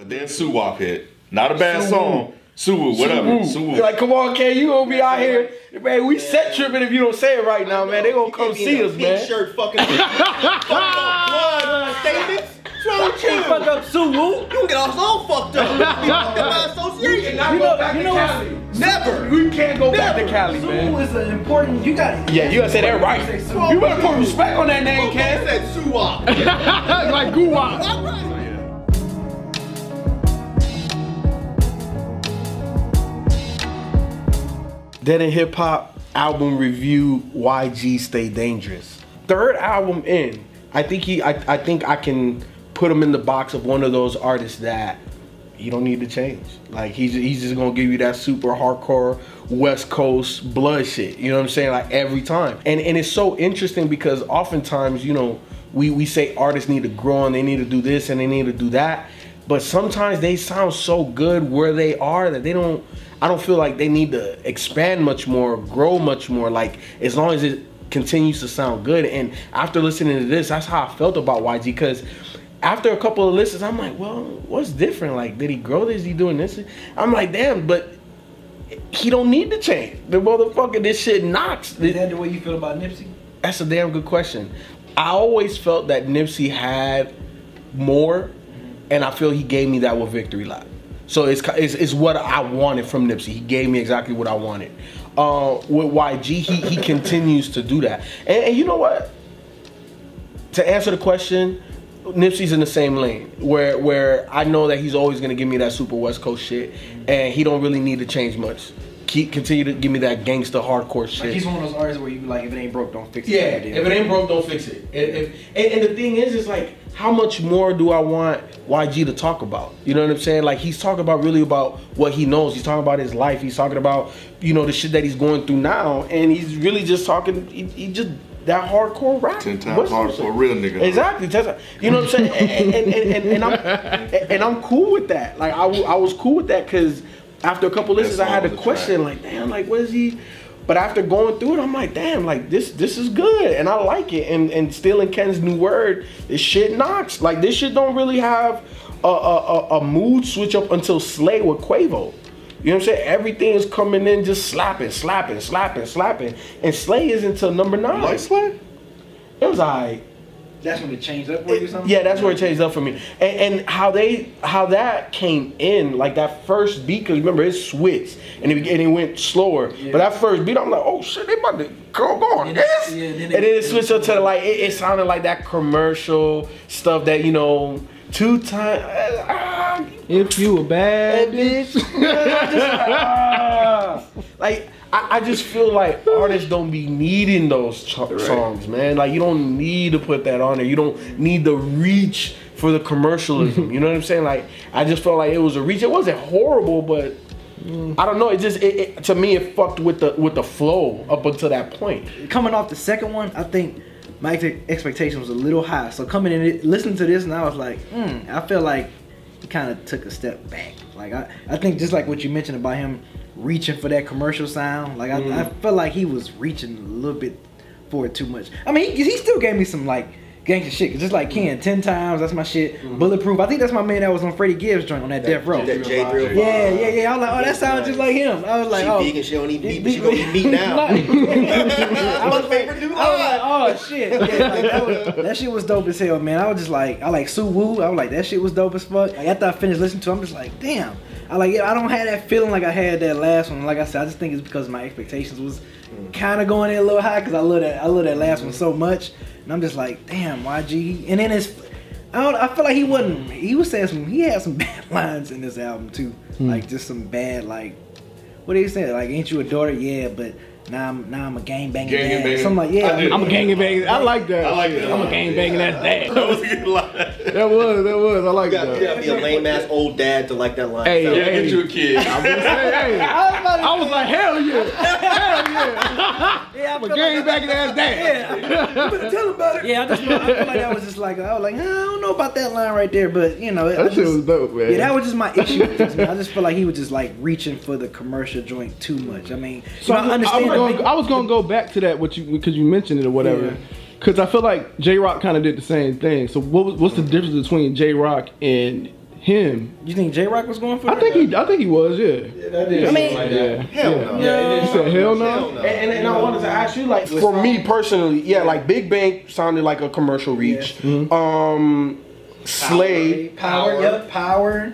But then Suu Whoop hit. Not a bad song. Sue, whatever. Sue. You're like, come on, K, you gonna be out here, man. We set tripping if you don't say it right now, man. They gonna come see us, man. Shirt fucking. fucking up blood statements. What's wrong with you? Fuck up Suwu. You can get us all fucked up. You fucked up by association. You know, you know Cali. Never. We can't go back to Cali, man. Suwu is an important. You got. Yeah, you gotta say that right. You better put respect on that name, I Ken. said Suwop. like goo Dead End Hip Hop album review YG Stay Dangerous. Third album in. I think he I, I think I can put him in the box of one of those artists that you don't need to change. Like he's he's just gonna give you that super hardcore West Coast blood shit. You know what I'm saying? Like every time. And and it's so interesting because oftentimes, you know, we, we say artists need to grow and they need to do this and they need to do that. But sometimes they sound so good where they are that they don't I don't feel like they need to expand much more, grow much more. Like as long as it continues to sound good. And after listening to this, that's how I felt about YG because after a couple of listens, I'm like, well, what's different? Like, did he grow this? Is he doing this? I'm like, damn, but he don't need to change. The motherfucker, this shit knocks. Is that the way you feel about Nipsey? That's a damn good question. I always felt that Nipsey had more, and I feel he gave me that with Victory Lap. So it's, it's, it's what I wanted from Nipsey. He gave me exactly what I wanted. Uh, with YG, he, he continues to do that. And, and you know what? To answer the question, Nipsey's in the same lane where where I know that he's always gonna give me that super West Coast shit, and he don't really need to change much. Keep continue to give me that gangster hardcore shit. Like he's one of those artists where you be like, if it ain't broke, don't fix it. Yeah, if it ain't broke, don't fix it. And, if, and, and the thing is, is like, how much more do I want YG to talk about? You know what I'm saying? Like, he's talking about really about what he knows. He's talking about his life. He's talking about, you know, the shit that he's going through now. And he's really just talking, he, he just, that hardcore rap. Ten times What's- harder for a real nigga. Exactly. That's a- you know what I'm saying? And, and, and, and, and I'm and I'm cool with that. Like I, w- I was cool with that because after a couple listens, I had to a question track. like, damn, like what is he? But after going through it, I'm like, damn, like this this is good, and I like it. And and stealing Ken's new word, this shit knocks. Like this shit don't really have a a, a, a mood switch up until Slay with Quavo. You know what I'm saying? Everything is coming in just slapping, slapping, slapping, slapping. And Slay is until number nine. Like Slay? It was alright. That's when it changed up for you something? Yeah, that's where it changed up for me. And, and how they how that came in, like that first beat, because remember it switched and it, and it went slower. But that first beat, I'm like, oh shit, they about to go, go on And this. it- yeah, then and it- then it switched up to the, like it, it sounded like that commercial stuff that you know two times. Ah, If you a bad bitch. Like I, I just feel like artists don't be needing those ch- songs, man. Like you don't need to put that on there. You don't need the reach for the commercialism. you know what I'm saying? Like I just felt like it was a reach. It wasn't horrible, but I don't know. It just it, it, to me it fucked with the with the flow up until that point. coming off the second one, I think my ex- expectation was a little high. So coming in, listening to this, and I was like, hmm, I feel like he kind of took a step back. Like I, I think just like what you mentioned about him reaching for that commercial sound. Like I, I mm. felt like he was reaching a little bit for it too much. I mean, he, he still gave me some like gangster shit. Just like Ken, mm-hmm. ten times. That's my shit. Mm-hmm. Bulletproof. I think that's my man that was on Freddie Gibbs joint on that, Death Row. That J. Yeah, yeah, yeah. I was like, oh, that sounds just like him. I was like, She oh. vegan, she don't eat meat, but she gonna eat meat now. I was like, I was like, oh shit, yeah, like, that, was, that shit was dope as hell, man. I was just like, I like Suu Whoop. I was like, that shit was dope as fuck. Like after I finished listening to, it, I'm just like, damn. I like, yeah, I don't have that feeling like I had that last one. Like I said, I just think it's because my expectations was mm. kind of going in a little high because I love that, I love that last one so much, and I'm just like, damn, YG. And then it's. I don't. I feel like he wasn't. He was saying some. He had some bad lines in this album too. Hmm. Like just some bad like. What did he say? Like, ain't you a daughter? Yeah, but now I'm now I'm a gang banging Gang dad. banging. Something like yeah. I did. I'm a gang banging. I like that. I like that. I'm a gang banging ass dad. That was a good line. That was, that was. I like You gotta, you gotta be a lame ass old dad to like that line. Hey, So- Yeah, get you a kid. I'm just saying, hey, I was like, hell yeah, hell yeah. Yeah, I But feel game like back in that day. tell him about it. Yeah, I just feel, I feel like that was just like I was like I don't know about that line right there, but you know, I That shit was dope, man. Yeah, that was just my issue with this man. I just feel like he was just like reaching for the commercial joint too much. I mean, So you know, I I, understand. was gonna, big- I was gonna go back to that what you because you mentioned it or whatever. Yeah. Because I feel like Jay Rock kind of did the same thing. So what was, what's the difference between Jay Rock and him? you think Jay Rock was going for? I think he I think he was yeah. I mean, Yeah. Hell yeah. no. Yeah. You said hell no. Hell no. And, and, and I wanted to ask you, like, for me personally, yeah, like Big Bank sounded like a commercial reach. Mm-hmm. Um, Slay, power, Power. yep, power,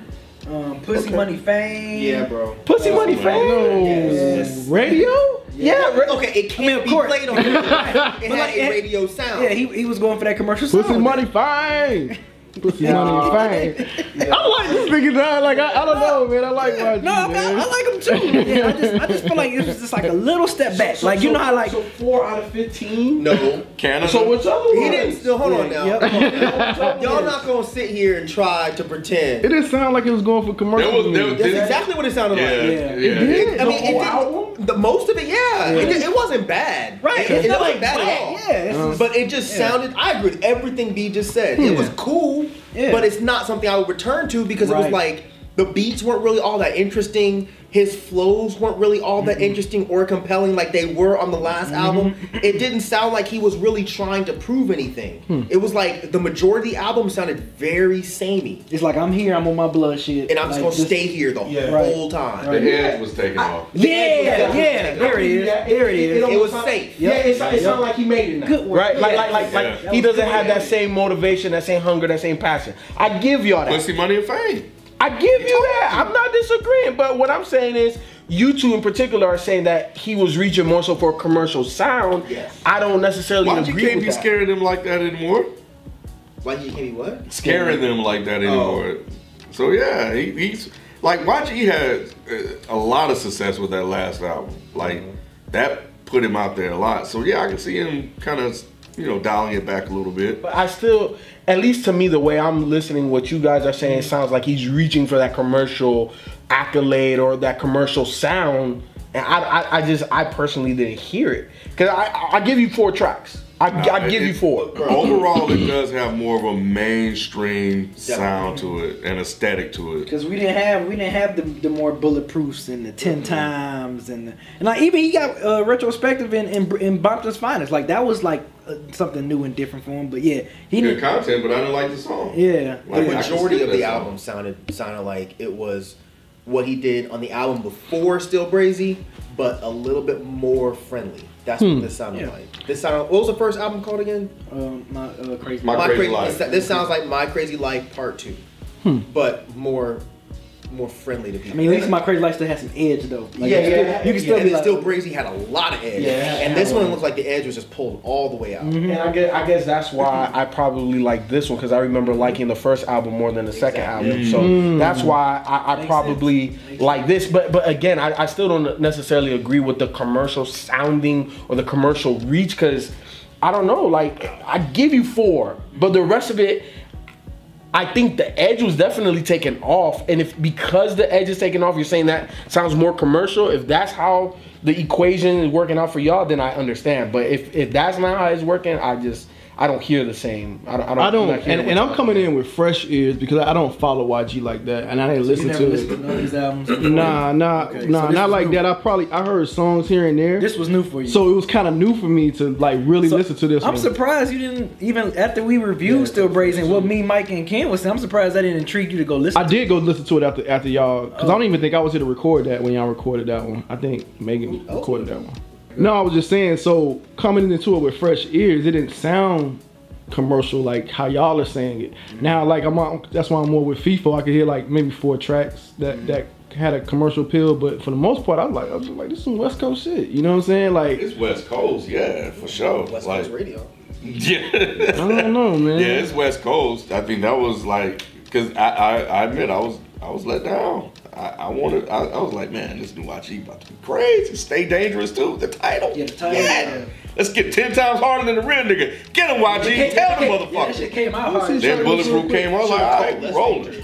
um, pussy, Okay. money, fame. Yeah, bro. Pussy Money Fame. No. Yes. Radio? Yeah, re- Okay, it can't I mean, of be course. played on radio. It But had like, a radio sound. Yeah, he, he was going for that commercial. Pussy sound. money fine. Pussy money fine. I like this nigga dog. Like I, I don't know, man. I like YG, No, I, man. I like him too. Yeah, I just, I just feel like it was just like a little step back. like you know how like so four out of fifteen. No. Canada. So what's other He didn't still hold on now. Yep. Come on. Y'all not gonna sit here and try to pretend. It didn't sound like it was going for commercial. There was- to me. was- That's exactly what it sounded Yeah, like. yeah. Yeah. It did. I mean, The it whole didn't, album? the most of it, yeah. It, did- it wasn't bad. Right, It, it's it not wasn't like bad at all. yeah, it's uh-huh. but it just yeah. sounded. I agree with everything B just said. It was cool, Yeah. but it's not something I would return to because it was like the beats weren't really all that interesting. His flows weren't really all that Mm-hmm. interesting or compelling like they were on the last album. It didn't sound like he was really trying to prove anything. Hmm. It was like the majority of the album sounded very samey. it's like I'm here, I'm on my blood shit, And I'm just gonna this- stay here the Yeah. whole time. the edge was taken off. Yeah, yeah, there it is, there it is. It was almost safe. Yeah, it, it Yep. sounded like he made it now. Good work. Right? Like, Yeah. like, like, like Yeah. he doesn't have that same motivation, that same hunger, that same passion. I give y'all that. Pussy, money, and fame. I give you that. I'm not disagreeing, but what I'm saying is, you two in particular are saying that he was reaching more so for commercial sound. Yes. I don't necessarily Why you agree can't with be that. scaring them like that anymore? Why you can't be what? Scaring them like that anymore. So yeah, he, he's like YG had uh, a lot of success with that last album. Like that put him out there a lot. So yeah, I can see him kind of you know dialing it back a little bit. But I still, at least to me, the way I'm listening, what you guys are saying sounds like he's reaching for that commercial accolade or that commercial sound. And I, I, I just, I personally didn't hear it. Cause I, I give you four tracks. I, I give you four. Overall, it does have more of a mainstream sound to it and aesthetic to it. Because we didn't have we didn't have the, the more bulletproofs and the ten times and the, and like even he got uh, retrospective in in, in Bompton's finest like that was like uh, something new and different for him but yeah he Good didn't content, but I didn't like the song. yeah The Like, I can majority of the song. album sounded sounded like it was what he did on the album before Still Brazy, but a little bit more friendly. That's what this sounded Yeah. like. This sounded. What was the first album called again? um, my uh, crazy My- Crazy Life. This, this sounds like My Crazy Life Part Two, but more more friendly to people. I mean at least my crazy life still has some edge though like, Yeah, you, still, yeah, you can still and be then like Still Brazy had a lot of edge, Yeah, and this one looks like the edge was just pulled all the way out. Mm-hmm. And I guess, I guess that's why I probably like this one because I remember liking the first album more than the second album. Mm. So that's why I, I probably like this. But but again, I, I still don't necessarily agree with the commercial sounding or the commercial reach because I don't know. Like I give you four, but the rest of it. I think the edge was definitely taken off, and if because the edge is taken off, you're saying that sounds more commercial. If that's how the equation is working out for y'all, then I understand. But if if that's not how it's working, I just I don't hear the same. I don't. I don't. I don't, I'm not hearing and, and I'm coming saying. in with fresh ears because I don't follow YG like that, and I didn't you listen never to listened it. to none of his albums before? Nah, nah, Okay, nah, this not like new. that. I probably I heard songs here and there, this was new for you so it was kind of new for me to like really So, listen to this. I'm one. surprised you didn't even after we reviewed Still Brazy what me, Mike, and Ken was saying. I'm surprised that didn't intrigue you to go listen. I did go listen to it after after y'all because I Oh. don't even think I was here to record that when y'all recorded that one. I think Megan oh. recorded that one. No, I was just saying. So coming into it with fresh ears, it didn't sound commercial like how y'all are saying it. Mm-hmm. Now, like I'm on, that's why I'm more with Feefo. I could hear like maybe four tracks that mm-hmm. that had a commercial appeal, but for the most part, I was like, I was like, this is some West Coast shit. You know what I'm saying? Like, It's West Coast, yeah, for sure. West like, Coast Radio. Yeah. I don't know, man. Yeah, it's West Coast. I think that was like, cause I, I, I admit I was, I I was let down. I, I wanted. I, I was like, man, this new YG about to be crazy. Stay dangerous too. The title. Yeah, the title, yeah. Let's get ten times harder than the real nigga. Get him, YG. It came- Tell the yeah, motherfucker. that shit came out hard. then Bulletproof came. I was like, all right, we rolling.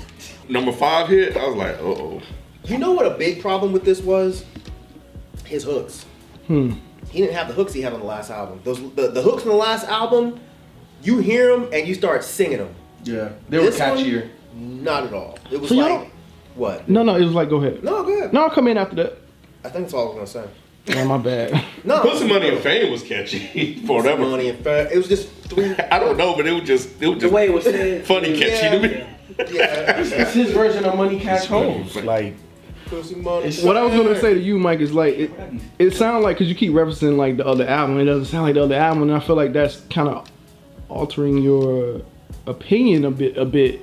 Number five hit. I was like, uh oh. You know what a big problem with this was? His hooks. Hmm. He didn't have the hooks he had on the last album. Those the, the hooks on the last album, you hear them and you start singing them. Yeah, they were This one, catchier. Not at all. It was So y'all like what? No, no, it was like go ahead. No, good. No, I'll come in after that. I think that's all I was gonna say. Oh, my bad. No, Pussy Money and Fame was catchy for whatever. money and fair. It was just three. I don't know, but it was just it was The just way it was said. funny catchy to me. Yeah, It's his version of Money Cash Hoes. Like. What I was gonna say to you, Mike, is like it. It sounds like because you keep referencing like the other album, it doesn't sound like the other album, and I feel like that's kind of altering your opinion a bit, a bit,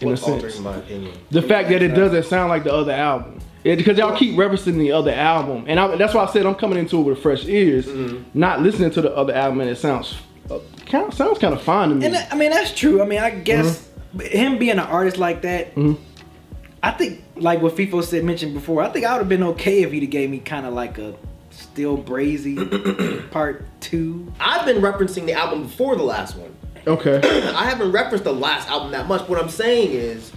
in What's a sense. my opinion? The fact that it doesn't sound like the other album. Because y'all keep referencing the other album, and I, that's why I said I'm coming into it with fresh ears, Mm-hmm. not listening to the other album, and it sounds uh, kind of, sounds kind of fine to me. And that- I mean that's true. I mean I guess him being an artist like that, I think like what Feefo said mentioned before. I think I would have been okay if he'd have gave me kind of like a still brazy part two. I've been referencing the album before the last one. Okay, I haven't referenced the last album that much. What I'm saying is,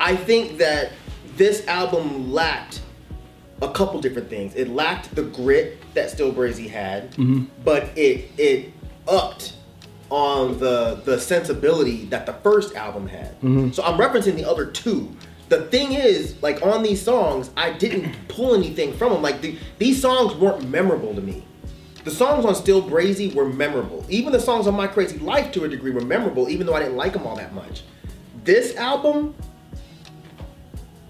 I think that this album lacked a couple different things. It lacked the grit that Still Brazy had, mm-hmm. but it it upped on the the sensibility that the first album had. Mm-hmm. So I'm referencing the other two. The thing is, like on these songs, I didn't pull anything from them. Like the, these songs weren't memorable to me. The songs on Still Brazy were memorable. Even the songs on My Crazy Life, to a degree, were memorable, even though I didn't like them all that much. This album,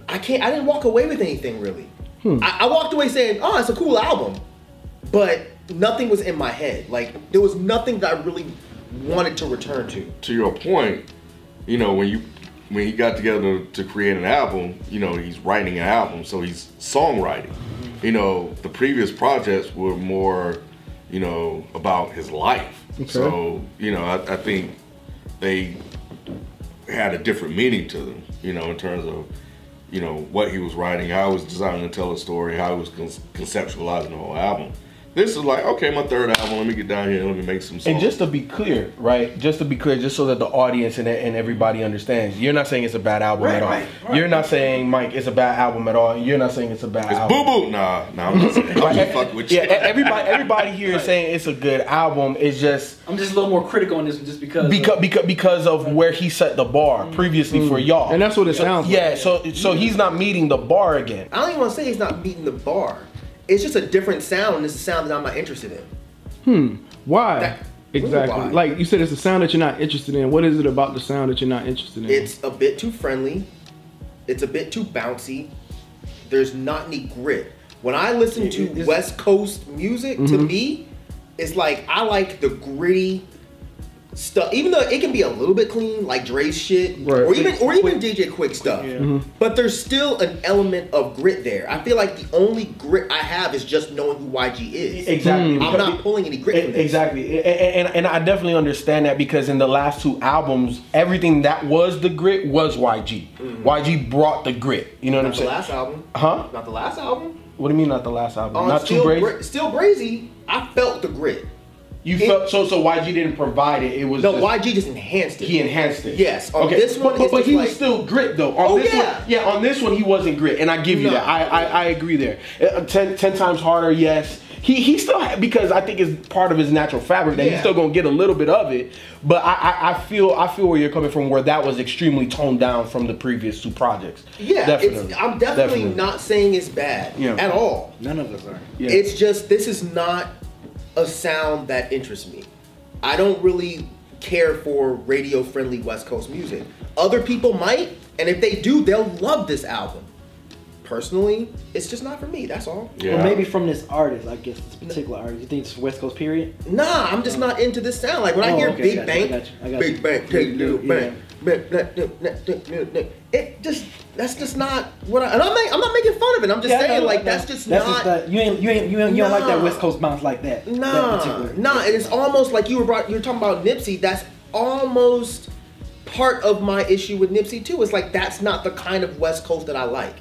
I can't. I didn't walk away with anything really. Hmm. I, I walked away saying, "Oh, it's a cool album," but nothing was in my head. Like there was nothing that I really wanted to return to. to your point, you know, when you when he got together to create an album, you know, he's writing an album, so he's songwriting. You know, the previous projects were more, you know, about his life. So, you know, I, I think they had a different meaning to them, you know, in terms of, you know, what he was writing, how he was designing to tell a story, how he was con- conceptualizing the whole album. This is like, okay, my third album, let me get down here and let me make some songs. and just to be clear, right? Just to be clear, just so that the audience and, and everybody understands, you're not saying it's a bad album Right, at all. right, right. You're not saying Mike it's a bad album at all. You're not saying it's a bad It's album. boo boo. Nah, nah, I'm just, I'm Like, just fucking with you. yeah, everybody, everybody here is saying it's a good album. It's just I'm just a little more critical on this one just because. because because because of where he set the bar mm. previously for mm. y'all, and that's what it sounds like. yeah. So so he's not meeting the bar again. I don't even want to say he's not meeting the bar. It's just a different sound, and it's a sound that I'm not interested in. Hmm. Why? That- exactly. why? Like you said, it's a sound that you're not interested in. What is it about the sound that you're not interested in? It's a bit too friendly. It's a bit too bouncy. There's not any grit. When I listen to It's- West Coast music, to me, it's like I like the gritty stuff. Even though it can be a little bit clean, like Dre's shit, Right. or even or even DJ Quik stuff. Yeah. Mm-hmm. But there's still an element of grit there. I feel like the only grit I have is just knowing who YG is. Exactly. I'm not mm-hmm. pulling any grit from this. Exactly, and, and, and I definitely understand that because in the last two albums, everything that was the grit was YG. Mm-hmm. YG brought the grit. You know what I'm Not the saying? last album. Huh? Not the last album. What do you mean not the last album? On not too Still, brave. Bra- Still Brazy, I felt the grit. You it- felt so so YG didn't provide it. It was No, just- YG just enhanced it. He enhanced it. Yes, on this one, but, but, but he like- was still grit though. On Oh, this yeah. one, yeah, on this one he wasn't grit, and I give you No. that. I, I I agree there. Uh, ten, ten times harder, yes. He he still had, because I think it's part of his natural fabric that he's still gonna get a little bit of it. But I, I I feel I feel where you're coming from, where that was extremely toned down from the previous two projects. Yeah, definitely. I'm definitely, not saying it's bad Yeah. at all. None of us are. Yeah. It's just this is not a sound that interests me. I don't really care for radio friendly West Coast music. Other people might, and if they do, they'll love this album. Personally, it's just not for me. That's all. Yeah. Or maybe from this artist, I guess this particular artist. You think it's West Coast period? Nah, I'm just oh. not into this sound. Like when I Oh, hear okay, Big gotcha, Bang, I got you, I Big you. Bang, take little Yeah. bang, it just that's just not what I. And I'm, make, I'm not making fun of it. I'm just Yeah, saying know, like know. that's just that's not. Just the, you ain't you ain't you, ain't, you don't like that West Coast bounce like that. that Nah, particular. nah. It's almost like you were brought. You were talking about Nipsey. That's almost part of my issue with Nipsey too. It's like that's not the kind of West Coast that I like.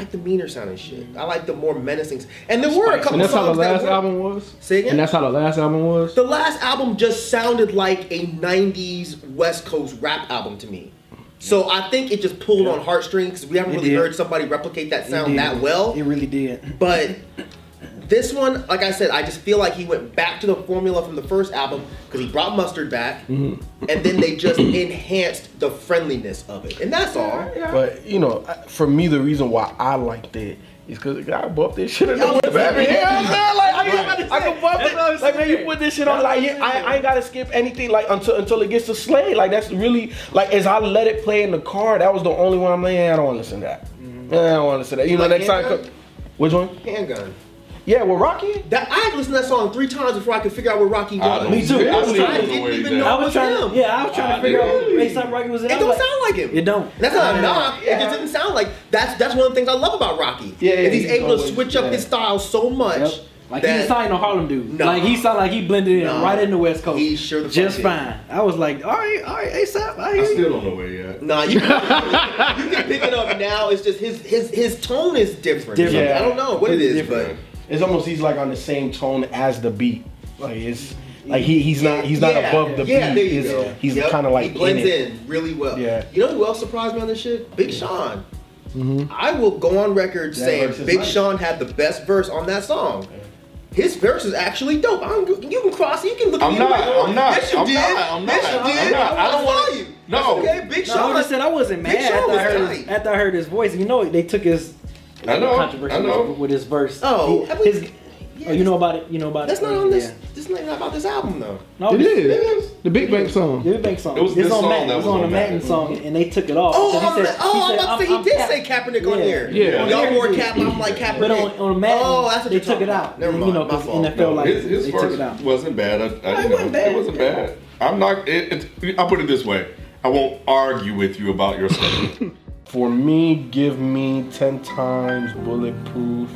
I like the meaner sounding shit. I like the more menacing. And there were a couple And that's how the songs that last album was. Say again? And that's how the last album was. The last album just sounded like a 90s West Coast rap album to me. So I think it just pulled on heartstrings. We haven't It really did. heard somebody replicate that sound that well. It really did. But this one, like I said, I just feel like he went back to the formula from the first album because he brought Mustard back, Mm-hmm. and then they just enhanced the friendliness of it, and that's all. But you know, for me, the reason why I liked it is because the guy bumped this shit in the Yeah, whip. You know what I'm saying? Like, I, can, I can bump That's what I'm it. Like, man, you put this shit on, like, yeah, I, I ain't gotta skip anything, like, until until it gets to Slay. Like, that's really, like, as I let it play in the car, that was the only one I'm like, yeah, I don't want to listen to that. Yeah, I don't want to listen to that. You know, Like next time, Handgun? co- which one? Handgun. Yeah, with Rocky. That I had to to that song three times before I could figure out where Rocky was. Me too. I I was trying- don't know where didn't even know. I was was trying. To, yeah, I was trying to figure out really? what ASAP Rocky was in. It I don't like, sound like him. It don't. That's not a knock. Yeah. It just didn't sound like that's that's one of the things I love about Rocky. Yeah, is he's he's able to switch up yeah. his style so much. Yep. Like he that didn't sound no Harlem dude. Nah. Like he sounded like he blended in Nah. right in the West Coast. He sure the fuck just did. fine. I was like, all right, all right, ASAP. I hear I still don't know where he at. Nah, you, you can pick it up now. It's just his his his tone is different. Different. I don't know what it It's is, different. It's almost he's like on the same tone as the beat. Like it's like he he's not he's not Yeah, above the yeah, beat. there you He's- He's Yep, kind of like he blends in, in, really well. Yeah. You know who else surprised me on this shit? Big Sean. Mm-hmm. I will go on record saying Big nice. Sean had the best verse on that song. His verse is actually dope. I'm, you can cross. You can look. I'm at me not, like, oh, I'm not, Yes, you I'm did. not, I'm yes, not, you I'm not. I don't want wanna- you. no. That's okay. Big No, Sean. I just said I wasn't Big mad Sean after I, heard his, after I heard his voice. You know, they took his I know, controversy I know. with, with his verse. Oh, He- his, oh, yeah, oh, you know about it. You know about That's it. That's not on this. Yeah. This is not about this album though. No, It this- is. The Big Bank song. The Big Bank song. It was it's this on song Madden. that It was was on the on Madden Madden. song, and they took it off. Oh, because oh, I'm, he said, oh, he I'm said, about to say he did Cap- say Kaepernick on Yeah. here. Yeah. Y'all more Yeah. Cap, I'm like Kaepernick. But on, on Madden, oh, that's what they took it out. Never you know, because fault. NFL No, like his, his they took it out. wasn't bad. I, I, it wasn't bad. It wasn't bad. I'm not. It, it, I'll put it this way. I won't argue with you about your stuff. For me, give me 10 times bulletproof.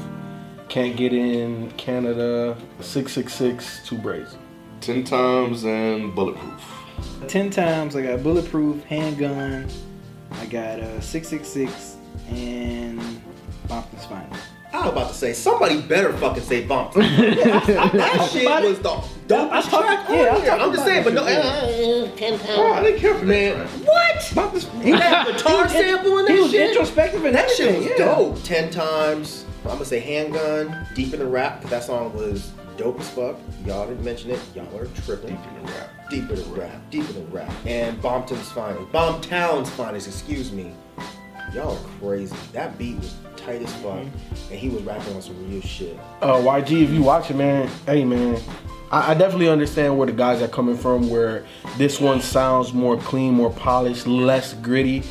Can't get in Canada. 666, two braids. Ten times and bulletproof. Ten times I got bulletproof handgun. I got uh, six six six and Bompton's finest. I was about to say somebody better fucking say bump. that shit about it. was the I dopest talked- track yeah, I on here. talked I'm just saying, but no, that uh, uh, ten Oh, I didn't care for Man, that. What? Bompton's He had a guitar sample in that He was shit. introspective and That shit was yeah. dope. Ten times. I'm gonna say handgun, deep in the rap, because that song was dope as fuck. Y'all didn't mention it. Y'all are tripping. Deep in the rap. Deep in the rap. Deep in the rap. And Bompton's finest. Bombtown's finest. Excuse me. Y'all are crazy. That beat was tight as fuck, and he was rapping on some real shit. Uh, YG, if you watch it, man, hey, man. I, I definitely understand where the guys are coming from, where this one sounds more clean, more polished, less gritty.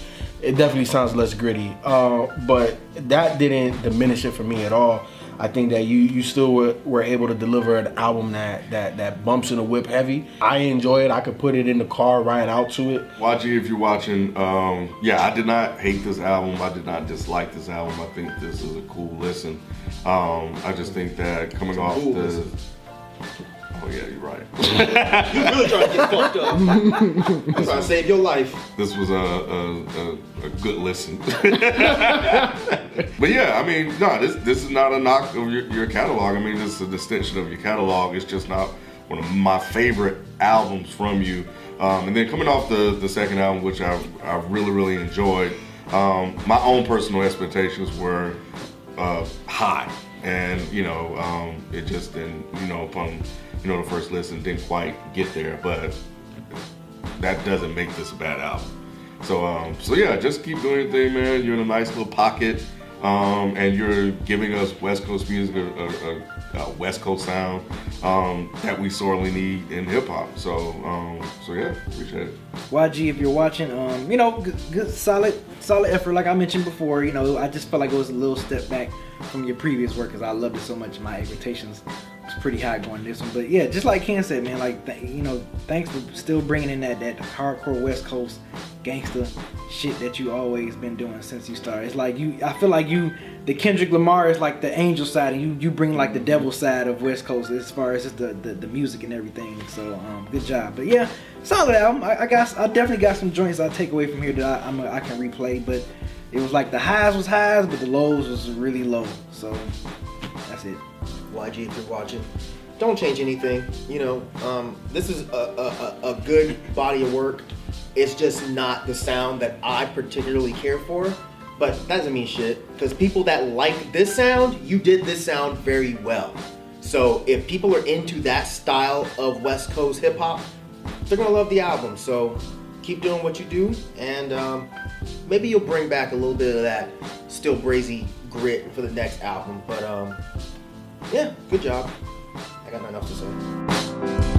It definitely sounds less gritty. Uh, but that didn't diminish it for me at all. I think that you you still were, were able to deliver an album that, that that bumps in the whip heavy. I enjoy it. I could put it in the car, ride out to it. YG, if you're watching, um, yeah, I did not hate this album. I did not dislike this album. I think this is a cool listen. Um, I just think that coming off cool the. listen. Oh yeah, you're right. You really trying to get fucked up. I'm trying to save your life. this was a a, a, a good listen. but yeah, I mean, no, this this is not a knock of your, your catalog. I mean, this is an extension of your catalog. It's just not one of my favorite albums from you. Um, and then coming off the the second album, which I I really really enjoyed. Um, my own personal expectations were uh, high, and you know, um, it just didn't. You know, upon you know the first listen, didn't quite get there, but that doesn't make this a bad album. So um, so yeah, just keep doing your thing, man. You're in a nice little pocket, um, and you're giving us West Coast music, a, a, a, a West Coast sound um, that we sorely need in hip hop. So um, so yeah, appreciate it. YG, if you're watching, um, you know, good, good, solid, solid effort. Like I mentioned before, you know, I just felt like it was a little step back from your previous work because I loved it so much. My expectations pretty high going this one. But yeah, just like Ken said, man, like you know, thanks for still bringing in that that hardcore West Coast gangster shit that you always been doing since you started. It's like you, I feel like you, the Kendrick Lamar is like the angel side, and you you bring like the devil side of West Coast as far as just the the, the music and everything. So um, good job. But yeah, solid album. I, I got, I definitely got some joints I take away from here that I, I'm a, I can replay, but. It was like the highs was highs, but the lows was really low. So. YG, if you're watching, don't change anything. You know, um, this is a, a, a good body of work. It's just not the sound that I particularly care for. But that doesn't mean shit. Because people that like this sound, you did this sound very well. So if people are into that style of West Coast hip hop, they're gonna love the album. So keep doing what you do, and um, maybe you'll bring back a little bit of that still brazy grit for the next album. But um, yeah, good job. I got nothing else to say.